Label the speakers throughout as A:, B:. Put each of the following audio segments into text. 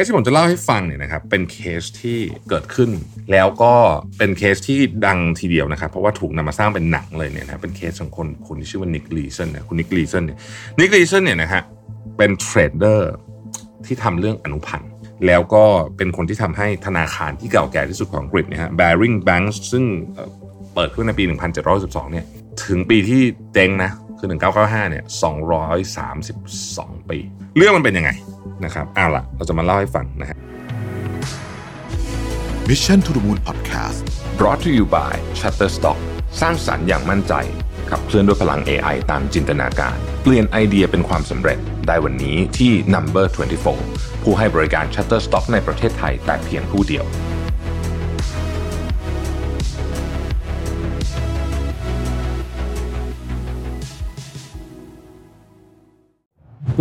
A: สที่ผมจะเล่าให้ฟังเนี่ยนะครับเป็นเคสที่เกิดขึ้น แล้วก็เป็นเคสที่ดังทีเดียวนะครับ เพราะว่าถูกนำมาสร้างเป็นหนังเลยเนี่ยนะเป็นเคสของคนคนที่ชื่อว่า Nick Leeson เนี่ยคุณ Nick Leeson เนี่ย Nick Leeson เนี่ยนะฮะเป็น trader ที่ทำเรื่องอนุพันธ์แล้วก็เป็นคนที่ทำให้ธนาคารที่เก่าแก่ที่สุดของอังกฤษเนี่ยฮะ Baring Bank ซึ่งเปิดขึ้นในปี 1712 เนี่ย ถึงปีที่เจ๊งนะ คือ 1995เนี่ย232 ปี เรื่องมันเป็นยังไงนะครับเอาล่ะ เราจะมาเล่าให้ฟังนะฮะ
B: Mission to the Moon Podcast
C: brought to you by Shutterstock สร้างสรรค์อย่างมั่นใจขับเคลื่อนด้วยพลัง AI ตามจินตนาการ เปลี่ยนไอเดียเป็นความสำเร็จได้วันนี้ที่ Number 24 ผู้ให้บริการ Shutterstock ในประเทศไทยแต่เพียงผู้เดียว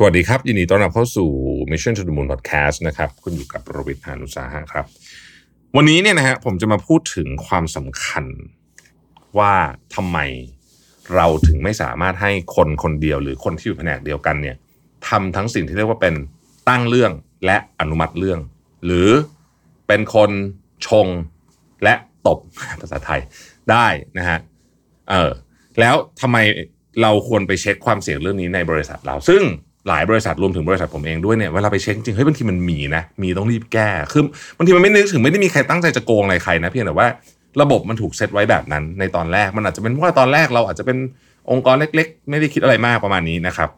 A: สวัสดีครับ ยินดีต้อนรับเข้าสู่ Mission to the Moon Podcast นะครับคุณอยู่กับประวิทานุสาหะครับ วันนี้เนี่ยนะฮะผมจะมาพูดถึงความสำคัญว่าทำไมเราถึงไม่สามารถให้คนคนเดียวหรือคนที่อยู่แผนกเดียวกันเนี่ยทำทั้งสิ่งที่เรียกว่าเป็นตั้งเรื่องและอนุมัติเรื่อง หรือเป็นคนชงและตบภาษาไทยได้นะฮะเออแล้วทำไมเราควรไปเช็คความเสี่ยงเรื่องนี้ในบริษัทเรา ซึ่ง หลายบริษัทรวมถึงบริษัทผมเองด้วยเนี่ยเวลาไปเช็คจริงเฮ้ยบางทีมันมีนะมีต้องรีบแก้คือบางทีมันไม่นึกถึงไม่ได้มีใครตั้งใจจะโกงอะไรใครนะเพียงแต่ว่าระบบมันถูกเซตไว้แบบนั้น ในตอนแรกมันอาจจะเป็นเพราะว่าตอนแรกเราอาจจะเป็นองค์กรเล็ก ๆ ไม่ได้คิดอะไรมากประมาณนี้นะครับ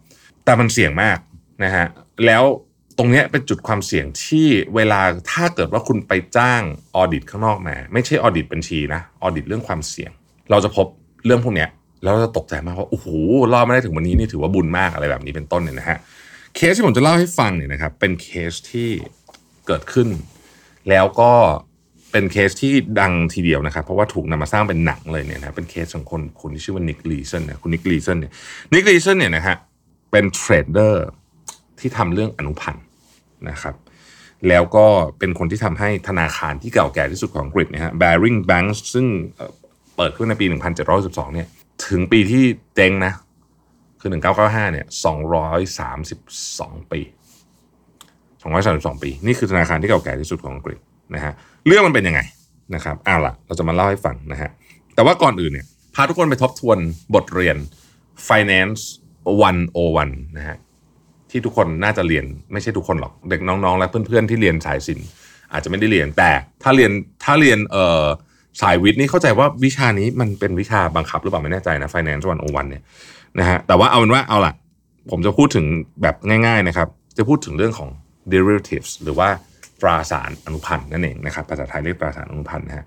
A: แต่มันเสี่ยงมากนะฮะแล้วตรงนี้เป็นจุดความเสี่ยงที่เวลาถ้าเกิดว่าคุณไปจ้างออดิตข้างนอกมา ไม่ใช่ออดิตบัญชีนะออดิตเรื่องความเสี่ยง เราจะพบเรื่องพวกนี้ แล้วเราจะตกใจมากว่าโอ้โหรอดมาได้ถึงวันนี้นี่ถือว่าบุญมากอะไรแบบนี้เป็นต้นเนี่ยนะฮะเคสที่ผมจะเล่าให้ฟังเนี่ยนะครับเป็นเคสที่เกิดขึ้น แล้วก็เป็นเคสที่ดังทีเดียวนะครับ เพราะว่าถูกนำมาสร้างเป็นหนังเลยเนี่ยนะเป็นเคสของคนคนที่ชื่อว่า Nick Leeson เนี่ยคุณ Nick Leeson เนี่ย Nick Leeson เนี่ยนะฮะเป็น trader ที่ทำเรื่องอนุพันธ์นะครับ แล้วก็เป็นคนที่ทำให้ธนาคารที่เก่าแก่ที่สุดของอังกฤษนะฮะ Barings Bank ซึ่งเปิดขึ้นในปี 1712เนี่ย ถึงปีที่เจ๊งนะ คือ1995เนี่ย232ปี232ปี นี่คือธนาคารที่เก่าแก่ที่สุดของอังกฤษนะฮะเรื่องมันเป็นยังไงนะครับเอาล่ะ เราจะมาเล่าให้ฟังนะฮะแต่ว่าก่อนอื่นเนี่ยพาทุกคนไปทบทวนบทเรียน finance 101นะฮะที่ทุกคนน่าจะเรียนไม่ใช่ทุกคนหรอก เด็กน้องๆ และเพื่อนๆ ที่เรียนสายศิลป์อาจจะไม่ได้เรียนแต่ถ้าเรียนถ้าเรียนเอ่อ สายวิทย์นี่เข้าใจว่าวิชานี้มันเป็นวิชาบังคับหรือเปล่าไม่แน่ใจนะ finance 101เนี่ยนะฮะแต่ว่าเอาเป็นว่าเอาล่ะ ผมจะพูดถึงแบบง่าย ๆนะครับ จะพูดถึงเรื่องของ derivatives หรือว่าตราสารอนุพันธ์นั่นเองนะครับภาษาไทยเรียกตราสารอนุพันธ์นะฮะ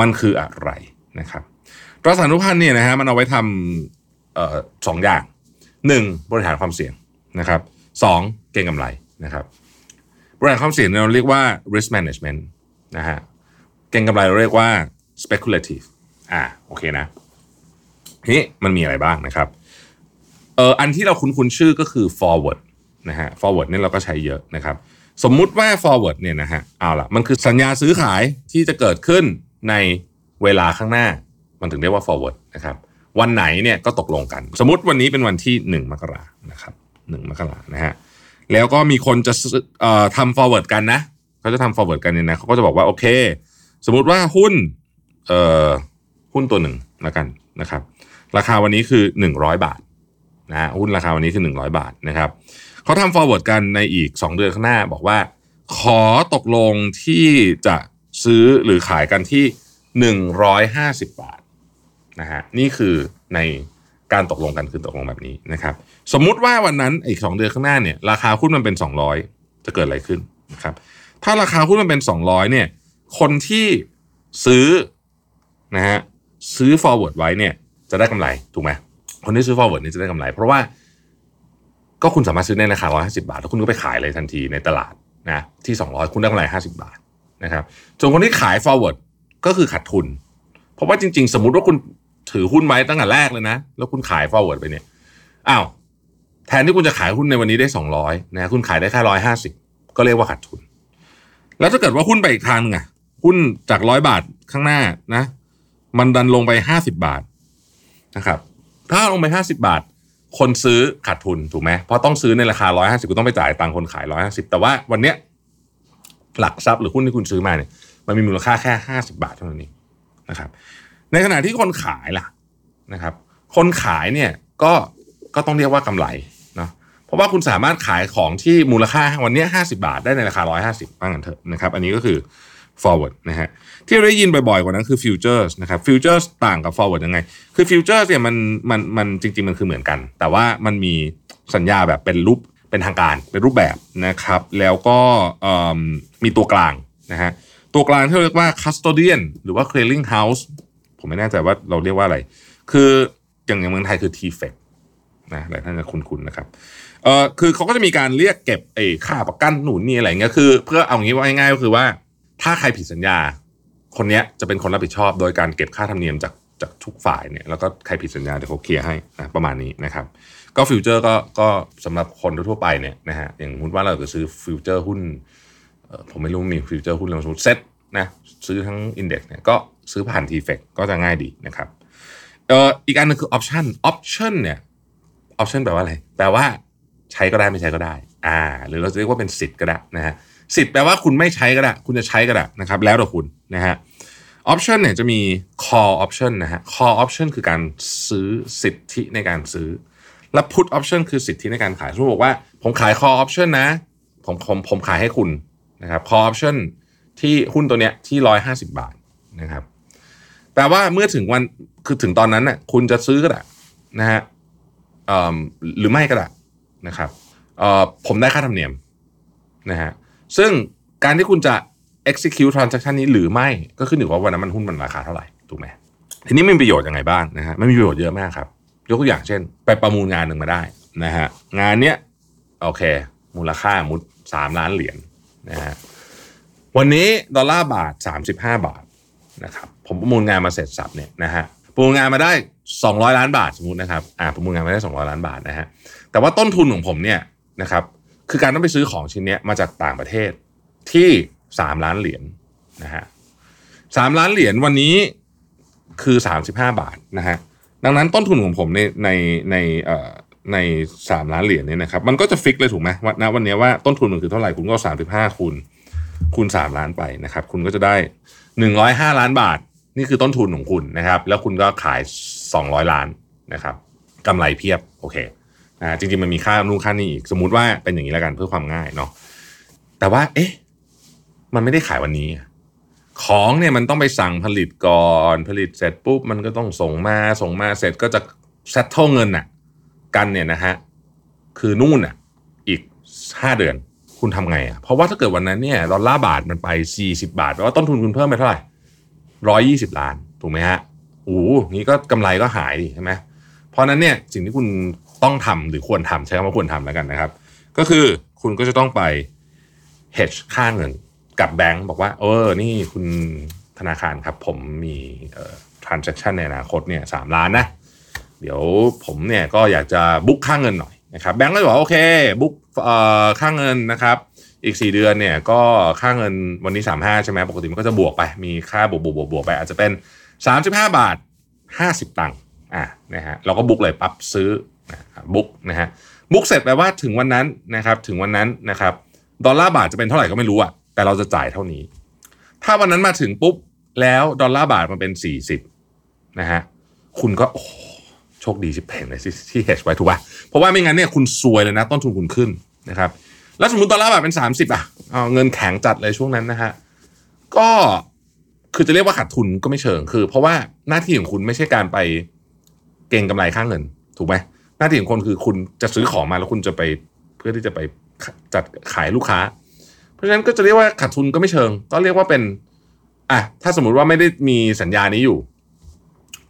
A: มันคืออะไรนะครับตราสารอนุพันธ์เนี่ยนะฮะมันเอาไว้ทำออสองอย่างหนึ่งบริหารความเสี่ยงนะครับสองเก็งกำไรนะครับบริหารความเสี่ยงเราเรียกว่า risk management นะฮะเก็งกำไรเราเรียกว่า speculative อ่าโอเคนะนี้มันมีอะไรบ้างนะครับเอออันที่เราคุ้นๆชื่อก็คือ forward นะฮะ forward เนี่ยเราก็ใช้เยอะนะครับ สมมุติว่า forward เนี่ยนะฮะเอาละมันคือสัญญาซื้อขายที่จะเกิดขึ้นในเวลาข้างหน้า มันถึงเรียกว่า forward นะครับ วันไหนเนี่ยก็ตกลงกัน สมมติวันนี้เป็นวันที่ 1 มกรานะครับ1มกรานะฮะแล้วก็มีคนจะเอ่อทำ forward กันนะ เขาจะทำ forward กันเนี่ยนะเขาก็จะบอกว่าโอเค สมมติว่าหุ้น หุ้นตัวหนึ่งแล้วกันนะครับ ราคาวันนี้คือ 100 บาทนะฮะหุ้นราคาวันนี้คือ 100 บาทนะครับเขาทำ forward กันในอีก 2 เดือนข้างหน้าบอกว่า ขอตกลงที่จะซื้อหรือขายกันที่ 150 บาทนะฮะนี่คือในการตกลงกันคือตกลงแบบนี้นะครับสมมุติว่าวันนั้นอีกสองเดือนข้างหน้าเนี่ยราคาหุ้นมันเป็นสองร้อยจะเกิดอะไรขึ้นนะครับถ้าราคาหุ้นมันเป็นสองร้อยเนี่ยคนที่ซื้อ นะฮะซื้อ forward ไว้เนี่ยจะได้กำไรถูกไหมคนที่ซื้อ forward นี่จะได้กำไร เพราะว่าก็คุณสามารถซื้อในราคา 150 บาท แล้วคุณก็ไปขายเลยทันทีในตลาดนะที่ 200 คุณได้กำไร 50 บาทนะครับส่วนคนที่ขาย forward ก็คือขาดทุน เพราะว่าจริง ๆ สมมติว่าคุณถือหุ้นไว้ตั้งแต่แรกเลยนะ แล้วคุณขาย forward ไปเนี่ยอ้าวแทนที่คุณจะขายหุ้นในวันนี้ได้ 200นะคุณขายได้แค่150 ก็เรียกว่าขาดทุน แล้วถ้าเกิดว่าหุ้นไปอีกทางหนึงอะหุ้นจากร้อยบาทข้างหน้านะ มันดันลงไปห้าสิบาทนะครับ ถ้าลงไปห้าสิบาท คนซื้อขาดทุนถูกไหมเพราะต้องซื้อในราคาร้อยห้าสิบคุณต้องไปจ่ายตังคนขายร้อยห้าสิบแต่ว่าวันเนี้ยหลักทรัพย์หรือหุ้นที่คุณซื้อมาเนี่ย มันมีมูลค่าแค่ห้าสิบาทเท่านั้นเองนะครับ ในขณะที่คนขายล่ะนะครับ คนขายเนี่ยก็ก็ต้องเรียกว่ากำไรเนาะเพราะว่าคุณสามารถขายของที่มูลค่าวันนี้ห้าสิบาทได้ในราคาร้อยห้าสิบบ้างกันเถอะนะครับ อันนี้ก็คือ forward นะฮะ ที่เราได้ยินบ่อยๆกว่านั้นคือ futures นะครับ futures ต่างกับ forward ยังไง คือ futures เนี่ยมันมันมันจริง ๆ มันคือเหมือนกัน แต่ว่ามันมีสัญญาแบบเป็นรูปเป็นทางการเป็นรูปแบบนะครับ แล้วก็มีตัวกลางนะฮะตัวกลางที่เรียกว่า custodian หรือว่า clearing house ผมไม่แน่ใจว่าเราเรียกว่าอะไร คืออย่างอย่างเมืองไทยคือ TFEC นะหลายท่านจะคุ้นๆนะครับเออคือเขาก็จะมีการเรียกเก็บไอ้ค่าประกันหนุนนี่อะไรเงี้ยคือ เพื่อเอางี้ว่าง่ายๆก็คือว่า ถ้าใครผิดสัญญา คนเนี้ยจะเป็นคนรับผิดชอบโดยการเก็บค่าธรรมเนียมจากจากทุกฝ่ายเนี่ยแล้วก็ใครผิดสัญญาเดี๋ยวเขาเคลียร์ให้นะประมาณนี้นะครับ ก็ฟิวเจอร์ก็ก็สำหรับคนทั่วไปเนี่ยนะฮะอย่างสมมติว่าเราจะซื้อ futures หุ้นผมไม่รู้มี futures หุ้นอะไรสมมติเซ็ตนะซื้อทั้ง index เนี่ยก็ซื้อผ่าน TFEX ก็จะง่ายดีนะครับเอ่ออีกอันหนึ่งคือ option option เนี่ย option แปลว่าอะไรแปลว่าใช้ก็ได้ไม่ใช้ก็ได้อ่าหรือเราจะเรียกว่าเป็นสิทธิ์ก็ได้นะฮะ สิทธิ์แปลว่าคุณไม่ใช้ก็ได้คุณจะใช้ก็ได้นะครับ แล้วแต่คุณนะฮะ option เนี่ยจะมี call option นะฮะ call option คือการซื้อสิทธิในการซื้อ และ put option คือสิทธิในการขายสมมติบอกว่า ผมขาย call option นะ ผมผมผมขายให้คุณนะครับ call option ที่หุ้นตัวเนี้ยที่ร้อยห้าสิบาทนะครับแปลว่าเมื่อถึงวันคือถึงตอนนั้นน่ะคุณจะซื้อก็ได้นะฮะเอิ่มหรือไม่ก็ได้นะครับเออผมได้ค่าธรรมเนียมนะฮะ ซึ่งการที่คุณจะ execute transaction นี้หรือไม่ก็ขึ้นอยู่กับว่าวันนั้นมันหุ้นมันราคาเท่าไหร่ถูกไหมทีนี้มันมีประโยชน์ยังไงบ้างนะฮะมันมีประโยชน์เยอะมากครับ ยกตัวอย่างเช่น ไปประมูลงานหนึ่งมาได้นะฮะงานเนี้ยโอเค มูลค่ามุดสามล้านเหรียญนะฮะวันนี้ดอลลาร์บาท 35 บาทนะครับผมประมูลงานมาเสร็จสับเนี่ยนะฮะประมูลงานมาได้ 200 ล้านบาทสมมตินะครับอ่าประมูลงานมาได้ 200 ล้านบาทนะฮะแต่ว่าต้นทุนของผมเนี่ยนะครับ คือการต้องไปซื้อของชิ้นนี้มาจากต่างประเทศที่สามล้านเหรียญนะฮะสามล้านเหรียญวันนี้คือสามสิบห้าบาทนะฮะดังนั้นต้นทุนของผมในในในเอ่อในสามล้านเหรียญเนี่ยนะครับ มันก็จะฟิกเลยถูกไหมว่าณวันนี้ว่าต้นทุนมันคือเท่าไหร่คุณก็สามสิบห้าคูณคูณสามล้านไปนะครับ คุณก็จะได้หนึ่งร้อยห้าล้านบาท นี่คือต้นทุนของคุณนะครับ แล้วคุณก็ขายสองร้อยล้านนะครับกำไรเพียบโอเค อ่าจริงๆมันมีค่านู่นค่านี่อีกสมมุติว่าเป็นอย่างนี้แล้วกันเพื่อความง่ายเนาะแต่ว่า เอ๊ะ มันไม่ได้ขายวันนี้ ของเนี่ยมันต้องไปสั่งผลิตก่อนผลิตเสร็จปุ๊บมันก็ต้องส่งมาส่งมาเสร็จก็จะเซตเท่าเงินน่ะ กันเนี่ยนะฮะคือนู่นน่ะ อีกห้าเดือนคุณทำไงอะเพราะว่าถ้าเกิดวันนั้นเนี่ยดอลลาร์บาทมันไปสี่สิบาทแปลว่าต้นทุนคุณเพิ่มไปเท่าไหร่ร้อยี่สิบล้าน ถูกไหมฮะโอ้โหงี้ก็กำไรก็หายดิใช่ไหมเพราะนั้นเนี่ยสิ่งที่คุณ ต้องทำหรือควรทำใช้คำว่าควรทำแล้วกันนะครับ ก็คือคุณก็จะต้องไป hedge ค่าเงินกับแบงก์บอกว่าเออนี่คุณธนาคารครับ ผมมีเอ่อ transaction ในอนาคตเนี่ยสามล้านนะ เดี๋ยวผมเนี่ยก็อยากจะบุ๊กค่าเงินหน่อยนะครับแบงก์ก็จะบอกโอเคบุ๊กเอ่อค่าเงินนะครับ อีก 4 เดือนเนี่ยก็ค่าเงินวันนี้ 35 ใช่ไหมปกติมันก็จะบวกไป มีค่าบวกบวกบวกบวกไป อาจจะเป็น 35 บาท 50 ตังค์อะนะฮะเราก็บุ๊กเลยปั๊บซื้อ บุ๊กนะฮะบุ๊กเสร็จแปลว่าถึงวันนั้นนะครับถึงวันนั้นนะครับดอลลาร์บาทจะเป็นเท่าไหร่ก็ไม่รู้อะแต่เราจะจ่ายเท่านี้ ถ้าวันนั้นมาถึงปุ๊บแล้วดอลลาร์บาทมันเป็น40นะฮะคุณก็โอ้โชคดีชิเพงเลยที่ที่ hedge ไว้ถูกป่ะเพราะว่าไม่งั้นเนี่ยคุณซวยเลยนะต้นทุนคุณขึ้นนะครับแล้วสมมติดอลลาร์บาทเป็น 30 อะเอาเงินแข็งจัดเลยช่วงนั้นนะฮะก็คือจะเรียกว่าขาดทุนก็ไม่เชิงคือ เพราะว่าหน้าที่ของคุณไม่ใช่การไปเก็งกำไรค่างเงิน ถูกไหม หน้าที่ของคนคือคุณจะซื้อของมาแล้วคุณจะไปเพื่อที่จะไปจัดขายลูกค้า เพราะฉะนั้นก็จะเรียกว่าขาดทุนก็ไม่เชิง ก็เรียกว่าเป็นอะถ้าสมมุติว่าไม่ได้มีสัญญานี้อยู่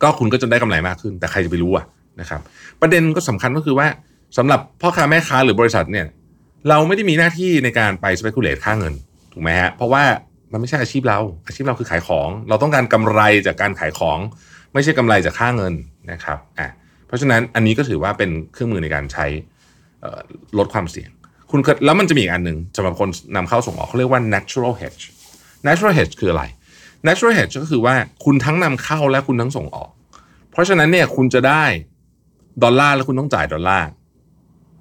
A: ก็คุณก็จะได้กำไรมากขึ้น แต่ใครจะไปรู้อะนะครับ ประเด็นก็สำคัญก็คือว่าสำหรับพ่อค้าแม่ค้าหรือบริษัทเนี่ย เราไม่ได้มีหน้าที่ในการไป speculate ค่าเงินถูกไหมฮะเพราะว่ามันไม่ใช่อาชีพเรา อาชีพเราคือขายของ เราต้องการกำไรจากการขายของ ไม่ใช่กำไรจากค่าเงินนะครับอะเพ ราะฉะนั้นอันนี้ก็ถือว่าเป็นเครื่องมือในการใช้ลดความเสี่ยง คุณแล้วมันจะมีอีกอันหนึ่งสำหรับคนนำเข้าส่งออกเขาเรียกว่า natural hedge natural hedge คืออะไร natural hedge ก็คือว่าคุณทั้งนำเข้าและคุณทั้งส่งออก เพราะฉะนั้นเนี่ยคุณจะได้ดอลลาร์แล้วคุณต้องจ่ายดอลลาร์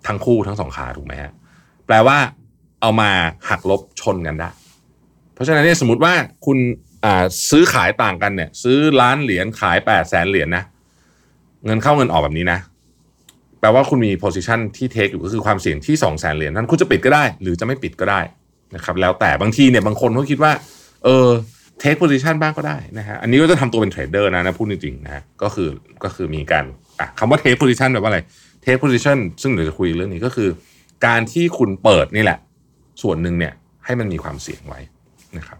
A: ทั้งคู่ทั้งสองขาถูกไหมฮะแปลว่าเอามาหักลบชนกันได้ เพราะฉะนั้นเนี่ยสมมติว่าคุณซื้อขายต่างกันเนี่ยซื้อล้านเหรียญขายแปดแสนเหรียญนะ เงินเข้าเงินออกแบบนี้นะ แปลว่าคุณมี position ที่ take อยู่ก็คือความเสี่ยงที่สองแสนเหรียญนั้นคุณจะปิดก็ได้ หรือจะไม่ปิดก็ได้นะครับ แล้วแต่บางทีเนี่ยบางคนเขาคิดว่า เออ take position บ้างก็ได้นะฮะอันนี้ก็จะทำตัวเป็น trader นะนะพูดจริงๆนะก็คือก็คือมีการอะคำว่า take position แปลว่าอะไร take position ซึ่งเดี๋ยวจะคุยเรื่องนี้ก็คือ การที่คุณเปิดนี่แหละ ส่วนหนึ่งเนี่ยให้มันมีความเสี่ยงไว้นะครับ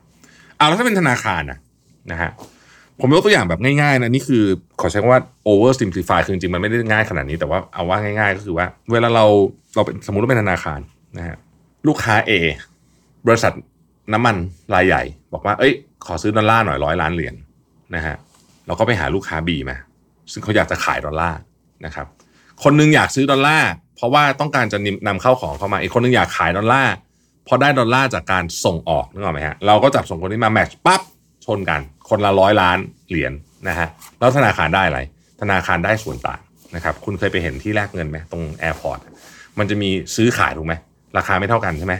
A: เอาแล้วถ้าเป็นธนาคารนะนะฮะ ผมยกตัวอย่างแบบง่ายๆนะนี่คือขอใช้คำว่า over simplify คือจริงๆ มันไม่ได้ง่ายขนาดนี้แต่ว่าเอาว่าง่าย ๆ ก็คือว่า เวลาเราเราเป็นสมมติว่าเป็นธนาคารนะฮะลูกค้า A บริษัทน้ำมันรายใหญ่ บอกว่า เอ้ย ขอซื้อดอลลาร์หน่อยร้อยล้านเหรียญนะฮะเราก็ไปหาลูกค้า B มา ซึ่งเขาอยากจะขายดอลลาร์นะครับ คนนึงอยากซื้อดอลลาร์เพราะว่าต้องการจะนำเข้าของเข้ามาอีกคนนึงอยากขายดอลลาร์พอได้ดอลลาร์จากการส่งออกนึกออกไหมฮะเราก็จับส่งคนนี้มาแมทช์ปั๊บ ชนกัน คนละร้อยล้านเหรียญนะฮะแล้วธนาคารได้อะไร ธนาคารได้ส่วนต่างนะครับคุณเคยไปเห็นที่แลกเงินไหมตรงแอร์พอร์ตมันจะมีซื้อขายถูกไหมราคาไม่เท่ากันใช่ไหม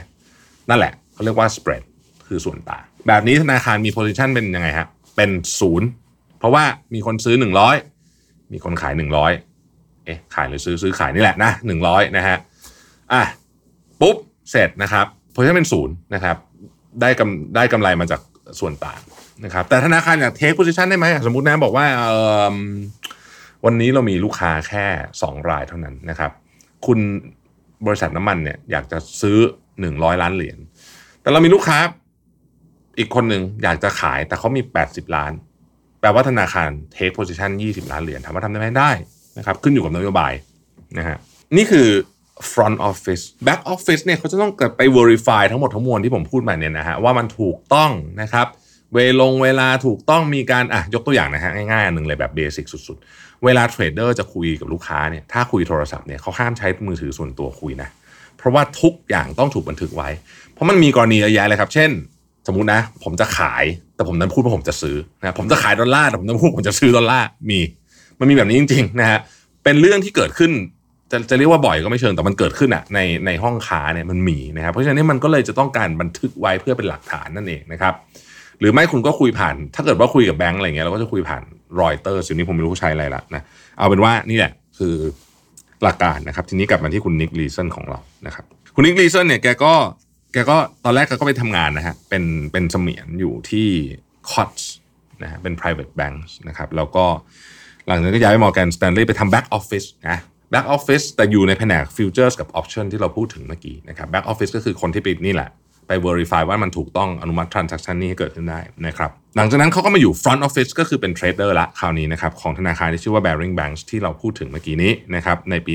A: นั่นแหละเขาเรียกว่า spread คือส่วนต่าง แบบนี้ธนาคารมี position เป็นยังไงฮะเป็นศูนย์เพราะว่ามีคนซื้อหนึ่งร้อยมีคนขายหนึ่งร้อยเอ๊ะขายหรือซื้อซื้อขายนี่แหละนะหนึ่งร้อยนะฮะอะปุ๊บเสร็จนะครับ position เป็นศูนย์นะครับได้กำได้กำไรมาจากส่วนต่าง นะครับแต่ธนาคารอยากเทค position ได้ไหมสมมตินะบอกว่าวันนี้เรามีลูกค้าแค่สองรายเท่านั้นนะครับ คุณบริษัทน้ำมันเนี่ยอยากจะซื้อหนึ่งร้อยล้านเหรียญแต่เรามีลูกค้าอีกคนหนึ่งอยากจะขายแต่เขามี 80 ล้าน แปลว่าธนาคาร take position 20 ล้านเหรียญถามว่าทำได้ไหมได้นะครับ ขึ้นอยู่กับนโยบายนะฮะนี่คือ front office back office เนี่ยเขาจะต้องไป verify ทั้งหมดทั้งมวลที่ผมพูดมาเนี่ยนะฮะว่ามันถูกต้องนะครับ เวลงเวลาถูกต้องมีการอะยกตัวอย่างนะฮะง่ายๆหนึ่งเลยแบบ basic สุดๆ เวลา trader จะคุยกับลูกค้าเนี่ยถ้าคุยโทรศัพท์เนี่ยเขาห้ามใช้มือถือส่วนตัวคุยนะเพราะว่าทุกอย่างต้องถูกบันทึกไว้ เพราะมันมีกรณีเยอะแยะเลยครับ เช่น สมมุตินะ ผมจะขายแต่ผมดันพูดว่าผมจะซื้อนะผมจะขายดอลลาร์แต่ผมดันพูดผมจะซื้อดอลลาร์มี มันมีแบบนี้จริงๆนะฮะเป็นเรื่องที่เกิดขึ้นจะจะเรียกว่าบ่อยก็ไม่เชิงแต่มันเกิดขึ้นอะในในห้องค้าเนี่ยมันมีนะครับเพราะฉะนั้นมันก็เลยจะต้องการบันทึกไว้เพื่อเป็นหลักฐานนั่นเองนะครับ หรือไม่คุณก็คุยผ่าน ถ้าเกิดว่าคุยกับแบงก์อะไรเงี้ยเราก็จะคุยผ่านรอยนี้ผมไม่รู้ใช้อะไรละนะเอาเป็นว่านี่แหละคือหลักการนะครับ ทีนี้กลับมาที่คุณ Nick Leeson ของเรานะครับ คุณ Nick Leeson เนี่ยแกก็แกก็ตอนแรกแกก็ไปทำงานนะฮะเป็นเป็นเสมียนอยู่ที่ Coutts นะฮะเป็น private bank นะครับแล้วก็หลังจากนั้นก็ย้ายไป Morgan Stanley ไปทำ back office นะ back office แต่อยู่ในแผนก futures กับ option ที่เราพูดถึงเมื่อกี้นะครับ back office ก็คือคนที่ไปนี่แหละ verify ว่ามันถูกต้องอนุมัติ transaction นี้ให้เกิดขึ้นได้นะครับหลังจากนั้นเขาก็มาอยู่ front office ก็คือเป็น trader ละคราวนี้นะครับของธนาคารที่ชื่อว่า Baring Banks ที่เราพูดถึงเมื่อกี้นี้นะครับในปี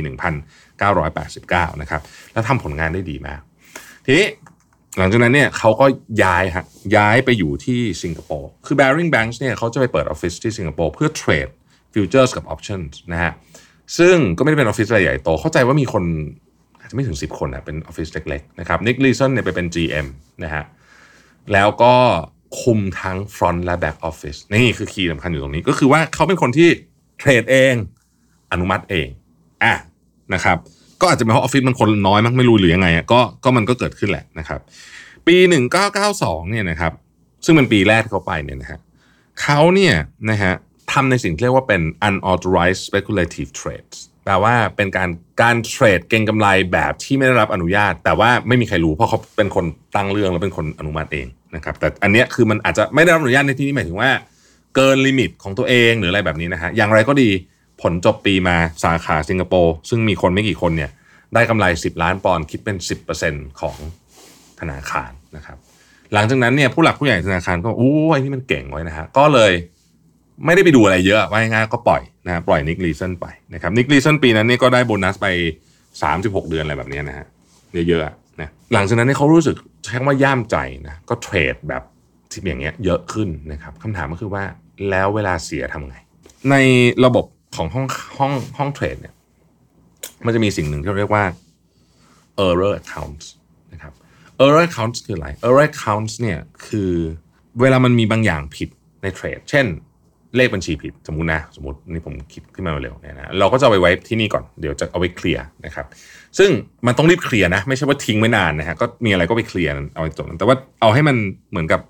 A: 1989 นะครับแล้วทำผลงานได้ดีมาก ทีนี้หลังจากนั้นเนี่ยเขาก็ย้ายฮะย้ายไปอยู่ที่สิงคโปร์คือ Baring Banks เนี่ยเขาจะไปเปิดออฟฟิศที่สิงคโปร์เพื่อเทรด futures กับ options นะฮะซึ่งก็ไม่ได้เป็นออฟฟิศอะไรใหญ่โตเข้าใจว่ามีคน อาจจะไม่ถึง 10 คนนะเป็นออฟฟิศเล็กๆนะครับ Nick Leeson เนี่ยไปเป็น GM นะฮะแล้วก็คุมทั้ง front และ back office นี่คือ key สำคัญอยู่ตรงนี้ ก็คือว่าเขาเป็นคนที่ trade เอง อนุมัติเองอะนะครับก็อาจจะเป็นเพราะออฟฟิศมันคนน้อยมั้งไม่รู้หรือยังไงก็ก็มันก็เกิดขึ้นแหละนะครับ ปี 1992เนี่ยนะครับซึ่งเป็นปีแรกที่เขาไปเนี่ยนะฮะเขาเนี่ยนะฮะทำในสิ่งที่เรียกว่าเป็น unauthorized speculative trades แปลว่าเป็นการการ trade เก็งกำไรแบบที่ไม่ได้รับอนุญาต แต่ว่าไม่มีใครรู้เพราะเขาเป็นคนตั้งเรื่องแล้วเป็นคนอนุมัติเองนะครับ แต่อันเนี้ยคือมันอาจจะไม่ได้รับอนุญาตในที่นี้หมายถึงว่า เกิน limit ของตัวเองหรืออะไรแบบนี้นะฮะอย่างไรก็ดีผลจบปีมาสาขาสิงคโปร์ซึ่งมีคนไม่กี่คนเนี่ยได้กำไร 10 ล้านปอนด์คิดเป็น 10%ของธนาคารนะครับ หลังจากนั้นเนี่ยผู้หลักผู้ใหญ่ธนาคารก็โอ้ยนี่มันเก่งไว้นะฮะก็เลย ไม่ได้ไปดูอะไรเยอะว่าง่ายๆก็ปล่อยนะปล่อยนิกลีสันไปนะครับนิกลีสันปีนั้นนี่ก็ได้โบนัสไป 36 เดือนอะไรแบบนี้นะฮะเยอะๆนะหลังจากนั้นเนี่เขารู้สึกใช้คำว่าย่ามใจนะก็เทรดแบบที่อย่างเงี้ยเยอะขึ้นนะครับคำถามก็คือว่าแล้วเวลาเสียทำไง ในระบบของห้องห้องห้องเทรดเนี่ยมันจะมีสิ่งหนึ่งที่เราเรียกว่า error accounts นะครับ error accounts คืออะไร error accounts เนี่ยคือเวลามันมีบางอย่างผิดในเทรด เช่น เลขบัญชีผิดสมมุตินะ สมมตินี่ผมคิดขึ้นมาเร็วเนี่ยนะเราก็จะไปไว้ที่นี่ก่อนเดี๋ยวจะเอาไว้เคลียร์นะครับ ซึ่งมันต้องรีบเคลียร์นะ ไม่ใช่ว่าทิ้งไว้นานนะฮะก็มีอะไรก็ไปเคลียร์เอาไปจบแต่ว่าเอาให้มันเหมือนกับ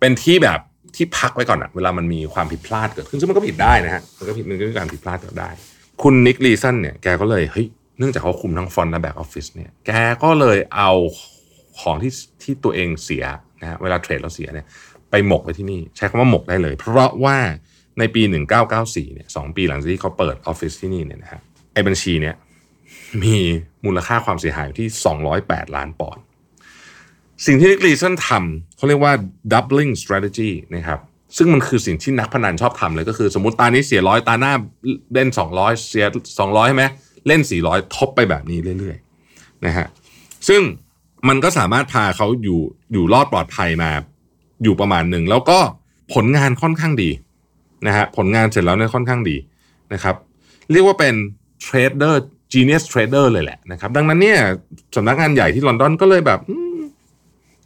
A: เป็นที่แบบที่พักไว้ก่อนอะเวลามันมีความผิดพลาดเกิดขึ้นซึ่งมันก็ผิดได้นะฮะมันก็ผิดมันก็มีการผิดพลาดเกิดได้ คุณ Nick Leeson เนี่ยแกก็เลยเฮ้ยเนื่องจากเขาคุมทั้ง front และ back office เนี่ยแกก็เลยเอาของที่ที่ตัวเองเสียนะฮะเวลา trade แล้วเสียเนี่ยไปหมกไว้ที่นี่ ใช้คำว่าหมกได้เลย เพราะว่า ในปี 1994เนี่ยสองปีหลังจากที่เขาเปิดออฟฟิศที่นี่เนี่ยนะฮะไอ้บัญชีเนี่ยมีมูลค่าความเสียหายอยู่ที่ 208 ล้านปอนด์สิ่งที่ Nick Leeson ทำเขาเรียกว่า doubling strategy นะครับซึ่งมันคือสิ่งที่นักพนันชอบทำเลยก็คือสมมติตานี้เสียร้อยตาหน้าเล่น 200 เสีย 200ใช่ไหมเล่น 400 ทบไปแบบนี้เรื่อยๆนะฮะซึ่งมันก็สามารถพาเขาอยู่อยู่รอดปลอดภัยมาอยู่ประมาณหนึ่ง แล้วก็ผลงานค่อนข้างดี นะฮะผลงานเสร็จแล้วเนี่ยค่อนข้างดีนะครับ เรียกว่าเป็นเทรดเดอร์ genius trader เลยแหละนะครับ ดังนั้นเนี่ยสำนักงานใหญ่ที่ลอนดอนก็เลยแบบ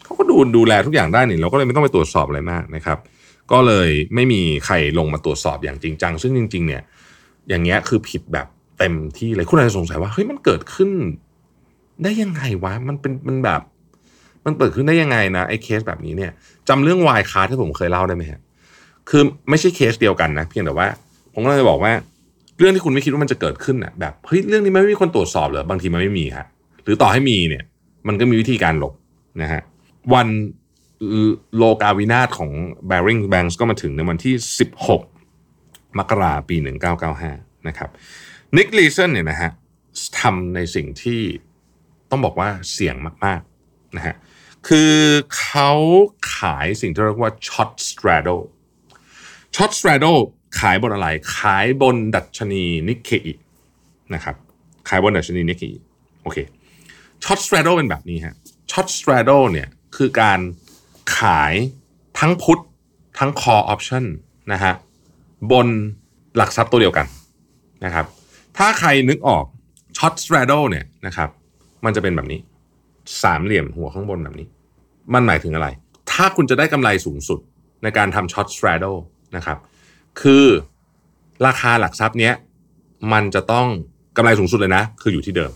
A: เขาก็ดูดูแลทุกอย่างได้นี่เราก็เลยไม่ต้องไปตรวจสอบอะไรมากนะครับ ก็เลยไม่มีใครลงมาตรวจสอบอย่างจริงจัง ซึ่งจริง ๆ เนี่ย อย่างเงี้ยคือผิดแบบเต็มที่เลยคุณอาจจะสงสัยว่าเฮ้ยมันเกิดขึ้น ได้ยังไงวะมันเป็นมันแบบ มันเปิดขึ้นได้ยังไงนะไอ้เคสแบบนี้เนี่ยจำเรื่องวายคาร์ที่ผมเคยเล่าได้ไหมฮะ คือไม่ใช่เคสเดียวกันนะเพียงแต่ว่า ผมก็เลยบอกว่า เรื่องที่คุณไม่คิดว่ามันจะเกิดขึ้นน่ะแบบเฮ้ยเรื่องนี้ไม่มีคนตรวจสอบเหรอบางทีมันไม่มีฮะหรือต่อให้มีเนี่ย มันก็มีวิธีการหลบนะฮะวันโลกาวินาศของ Bearing Banks ก็มาถึงในวันที่ 16 มกราปี 1995 นะครับนิกลีสันเนี่ยนะฮะทำในสิ่งที่ต้องบอกว่าเสี่ยงมากๆนะฮะคือเขาขายสิ่งที่เรียกว่าช็อตสตรดโด short straddle short straddle ขายบนอะไร ขายบนดัชนีนิกเกอินะครับ ขายบนดัชนีนิกเกอิโอเคช็อตส t ตรโดเป็นแบบนี้ฮะช็อตส t ตรโดเนี่ยคือการขายทั้ง put ทั้ง call option นะฮะบนหลักทรัพย์ตัวเดียวกันนะครับ ถ้าใครนึกออกช็อตส t ตรโดเนี่ยนะครับ มันจะเป็นแบบนี้สามเหลี่ยมหัวข้างบนแบบนี้ มันหมายถึงอะไร ถ้าคุณจะได้กำไรสูงสุดในการทำช็อตส t ตร d โด นะครับ คือราคาหลักทรัพย์เนี้ยมันจะต้องกำไรสูงสุดเลยนะ คืออยู่ที่เดิม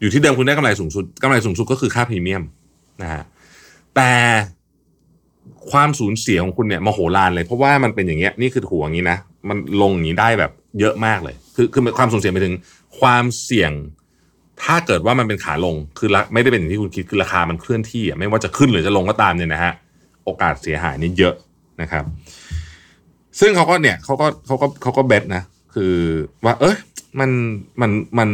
A: อยู่ที่เดิมคุณได้กำไรสูงสุดกำไรสูงสุดก็คือค่าพรีเมียมนะฮะแต่ความสูญเสียของคุณเนี่ยมโหฬารเลย เพราะว่ามันเป็นอย่างเงี้ยนี่คือถัวอย่างนี้นะมันลงอย่างนี้ได้แบบเยอะมากเลย คือคือความสูญเสียไปถึงความเสี่ยง ถ้าเกิดว่ามันเป็นขาลงคือละไม่ได้เป็นอย่างที่คุณคิดคือราคามันเคลื่อนที่อะไม่ว่าจะขึ้นหรือจะลงก็ตามเนี่ยนะฮะโอกาสเสียหายนี่เยอะ นะครับ ซึ่งเขาก็เนี่ยเขาก็เขาก็เขาก็เบสนะ คือว่า เอ้ยมันมันมัน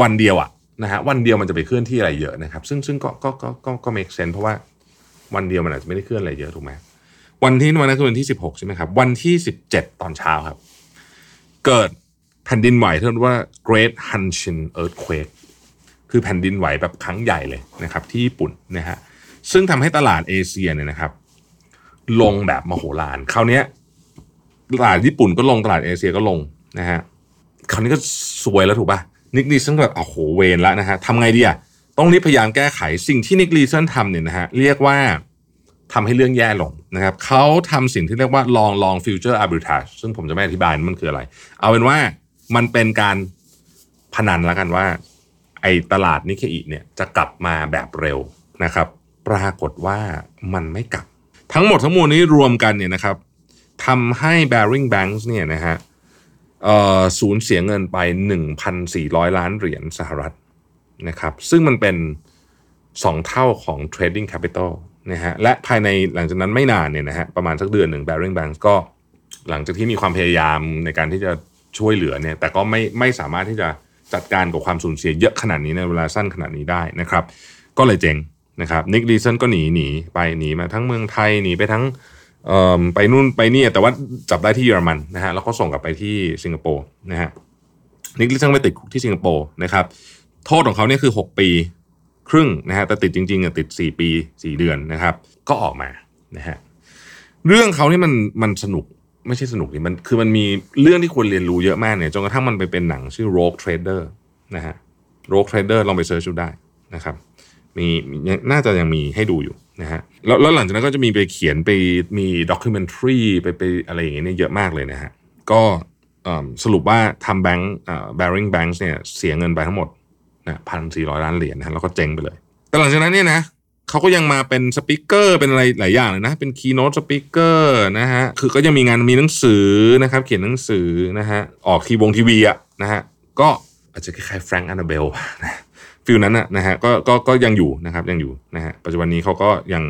A: วันเดียวอะนะฮะวันเดียวมันจะไปเคลื่อนที่อะไรเยอะนะครับ ซึ่งซึ่งก็ก็ก็ก็ก็ make sense เพราะว่าวันเดียวมันอาจจะไม่ได้เคลื่อนอะไรเยอะถูกไหมวันที่วันนั้นคือวันที่สิบหกใช่ไหมครับ วันที่สิบเจ็ดตอนเช้าครับ เกิดแผ่นดินไหวที่เรียกว่า Great Hanshin Earthquake คือแผ่นดินไหวแบบครั้งใหญ่เลยนะครับ ที่ญี่ปุ่นนะฮะซึ่งทำให้ตลาดเอเชียเนี่ยนะครับ ลงแบบมโหฬารคราวเนี้ยตลาดญี่ปุ่นก็ลงตลาดเอเชียก็ลงนะฮะคราวนี้ก็สวยแล้วถูกป่ะนิกลีสันแบบโอ้โหเวนแล้วนะฮะทำไงดีอะต้องรีบพยายามแก้ไขสิ่งที่นิกลีสันทำเนี่ยนะฮะเรียกว่าทำให้เรื่องแย่ลงนะครับเขาทำสิ่งที่เรียกว่า long long future arbitrage ซึ่งผมจะไม่อธิบายมันคืออะไร เอาเป็นว่ามันเป็นการพนันแล้วกันว่า ไอ้ตลาดนิเคอิเนี่ยจะกลับมาแบบเร็วนะครับ ปรากฏว่ามันไม่กลับ ทั้งหมดทั้งมวลนี้รวมกันเนี่ยนะครับทำให้ Bearing Banks เนี่ยนะฮะเอ่อสูญเสียเงินไป 1,400 ล้านเหรียญสหรัฐนะครับซึ่งมันเป็น 2 เท่าของ Trading Capital นะฮะและภายในหลังจากนั้นไม่นานเนี่ยนะฮะประมาณสักเดือนหนึ่ง Bearing Banks ก็หลังจากที่มีความพยายามในการที่จะช่วยเหลือเนี่ยแต่ก็ไม่ไม่สามารถที่จะจัดการกับความสูญเสียเยอะขนาดนี้ในเวลาสั้นขนาดนี้ได้นะครับ ก็เลยเจ๊ง นะครับนิกลีสันก็หนีหนีไปหนีมาทั้งเมืองไทยหนีไปทั้งไปนู่นไปนี่แต่ว่าจับได้ที่เยอรมันนะฮะแล้วก็ส่งกลับไปที่สิงคโปร์นะฮะนิกลีสันไปติดคุกที่สิงคโปร์นะครับโทษของเขาเนี่ยคือ 6 ปีครึ่งนะฮะแต่ติดจริงๆอะติด 4 ปี 4 เดือนนะครับ ก็ออกมานะฮะเรื่องเขานี่มันมันสนุกไม่ใช่สนุกนี่มันคือมันมีเรื่องที่ควรเรียนรู้เยอะมากเนี่ยจนกระทั่งมันไปเป็นหนังชื่อ Rogue Trader นะฮะ Rogue Trader ลองไป search ดูได้นะครับ มีน่าจะยังมีให้ดูอยู่นะฮะแล้วแล้วหลังจากนั้นก็จะมีไปเขียนไปมี documentary ไปไปอะไรอย่างเงี้ยเนี่ยเยอะมากเลยนะฮะก็สรุปว่าทำแบงก์อ่า Barings Bank เนี่ยเสียเงินไปทั้งหมดนะพันสี่ร้อยล้านเหรียญนะฮะแล้วก็เจ๊งไปเลย แต่หลังจากนั้นเนี่ยนะเขาก็ยังมาเป็น speaker เป็นอะไรหลายอย่างเลยนะ เป็น keynote speaker นะฮะคือก็ยังมีงานมีหนังสือนะครับ เขียนหนังสือนะฮะออกทีวงทีวีอะนะฮะก็อาจจะคล้ายๆ Frank Abagnale นะ feel นั้นนะนะฮะก็ก็ก็ยังอยู่นะครับยังอยู่นะฮะปัจจุบันนี้เขาก็ยัง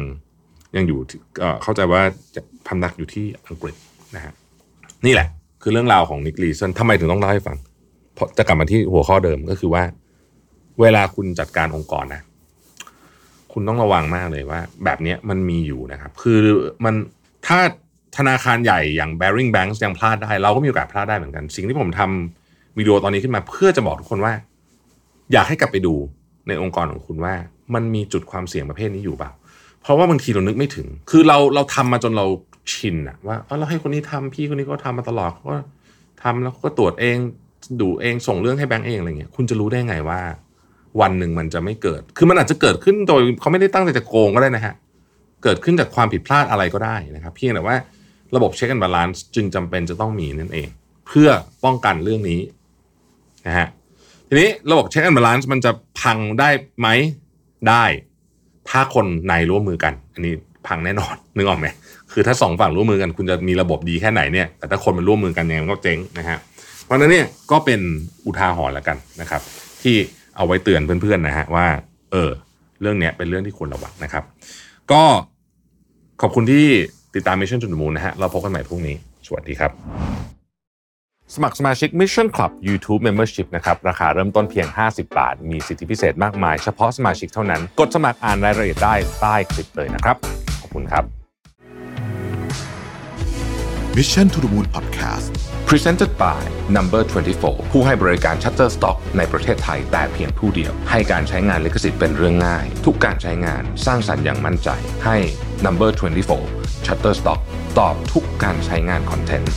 A: ยังอยู่เข้าใจว่าจะพำนักอยู่ที่อังกฤษนะฮะนี่แหละ คือเรื่องราวของ Nick Leeson ทำไมถึงต้องเล่าให้ฟัง เพราะจะกลับมาที่หัวข้อเดิมก็คือว่า เวลาคุณจัดการองค์กรนะ คุณต้องระวังมากเลยว่า แบบนี้มันมีอยู่นะครับ คือมันถ้าธนาคารใหญ่อย่าง Bearing Banks ยังพลาดได้ เราก็มีโอกาสพลาดได้เหมือนกัน สิ่งที่ผมทำวิดีโอตอนนี้ขึ้นมาเพื่อจะบอกทุกคนว่า อยากให้กลับไปดูในองค์กรของคุณว่า มันมีจุดความเสี่ยงประเภทนี้อยู่เปล่า เพราะว่าบางทีเรานึกไม่ถึง คือเราเราทำมาจนเราชินอะว่าเออเราให้คนนี้ทำพี่คนนี้ก็ทำมาตลอดเขาก็ทำแล้วก็ตรวจเองดูเองส่งเรื่องให้แบงก์เองอะไรเงี้ยคุณจะรู้ได้ไงว่า วันหนึ่งมันจะไม่เกิด คือมันอาจจะเกิดขึ้นโดยเขาไม่ได้ตั้งใจจะโกงก็ได้นะฮะเกิดขึ้นจากความผิดพลาดอะไรก็ได้นะครับ เพียงแต่ว่าระบบ check and balance จึงจำเป็นจะต้องมีนั่นเอง เพื่อป้องกันเรื่องนี้นะฮะ ทีนี้ระบบ check and balance มันจะพังได้ไหมได้ ถ้าคนในร่วมมือกัน อันนี้พังแน่นอนนึกออกไหมคือถ้าสองฝั่งร่วมมือกันคุณจะมีระบบดีแค่ไหนเนี่ยแต่ถ้าคนมันร่วมมือกันยังไงมันก็เจ๊งนะฮะเพราะฉะนั้นเนี่ยก็เป็นอุทาหรณ์แล้วกันนะครับ ที่เอาไว้เตือนเพื่อนๆนะฮะว่า เออ เรื่องเนี้ยเป็นเรื่องที่ควรระวังนะครับ ก็ขอบคุณที่ติดตาม Mission to the Moon นะฮะเราพบกันใหม่พรุ่งนี้ สวัสดีครับ
C: สมัครสมาชิก Mission Club YouTube Membership นะครับ ราคาเริ่มต้นเพียง 50 บาท มีสิทธิพิเศษมากมาย เฉพาะสมาชิกเท่านั้น กดสมัครอ่านรายละเอียดได้ใต้คลิปเลยนะครับ ขอบคุณครับ
B: Mission to the Moon Podcast
C: Presented by Number 24 ผู้ให้บริการ Shutterstock ในประเทศไทยแต่เพียงผู้เดียว ให้การใช้งานลิขสิทธิ์เป็นเรื่องง่าย ทุกการใช้งานสร้างสรรค์อย่างมั่นใจ ให้ Number 24 Shutterstock ตอบทุกการใช้งานคอนเทนต์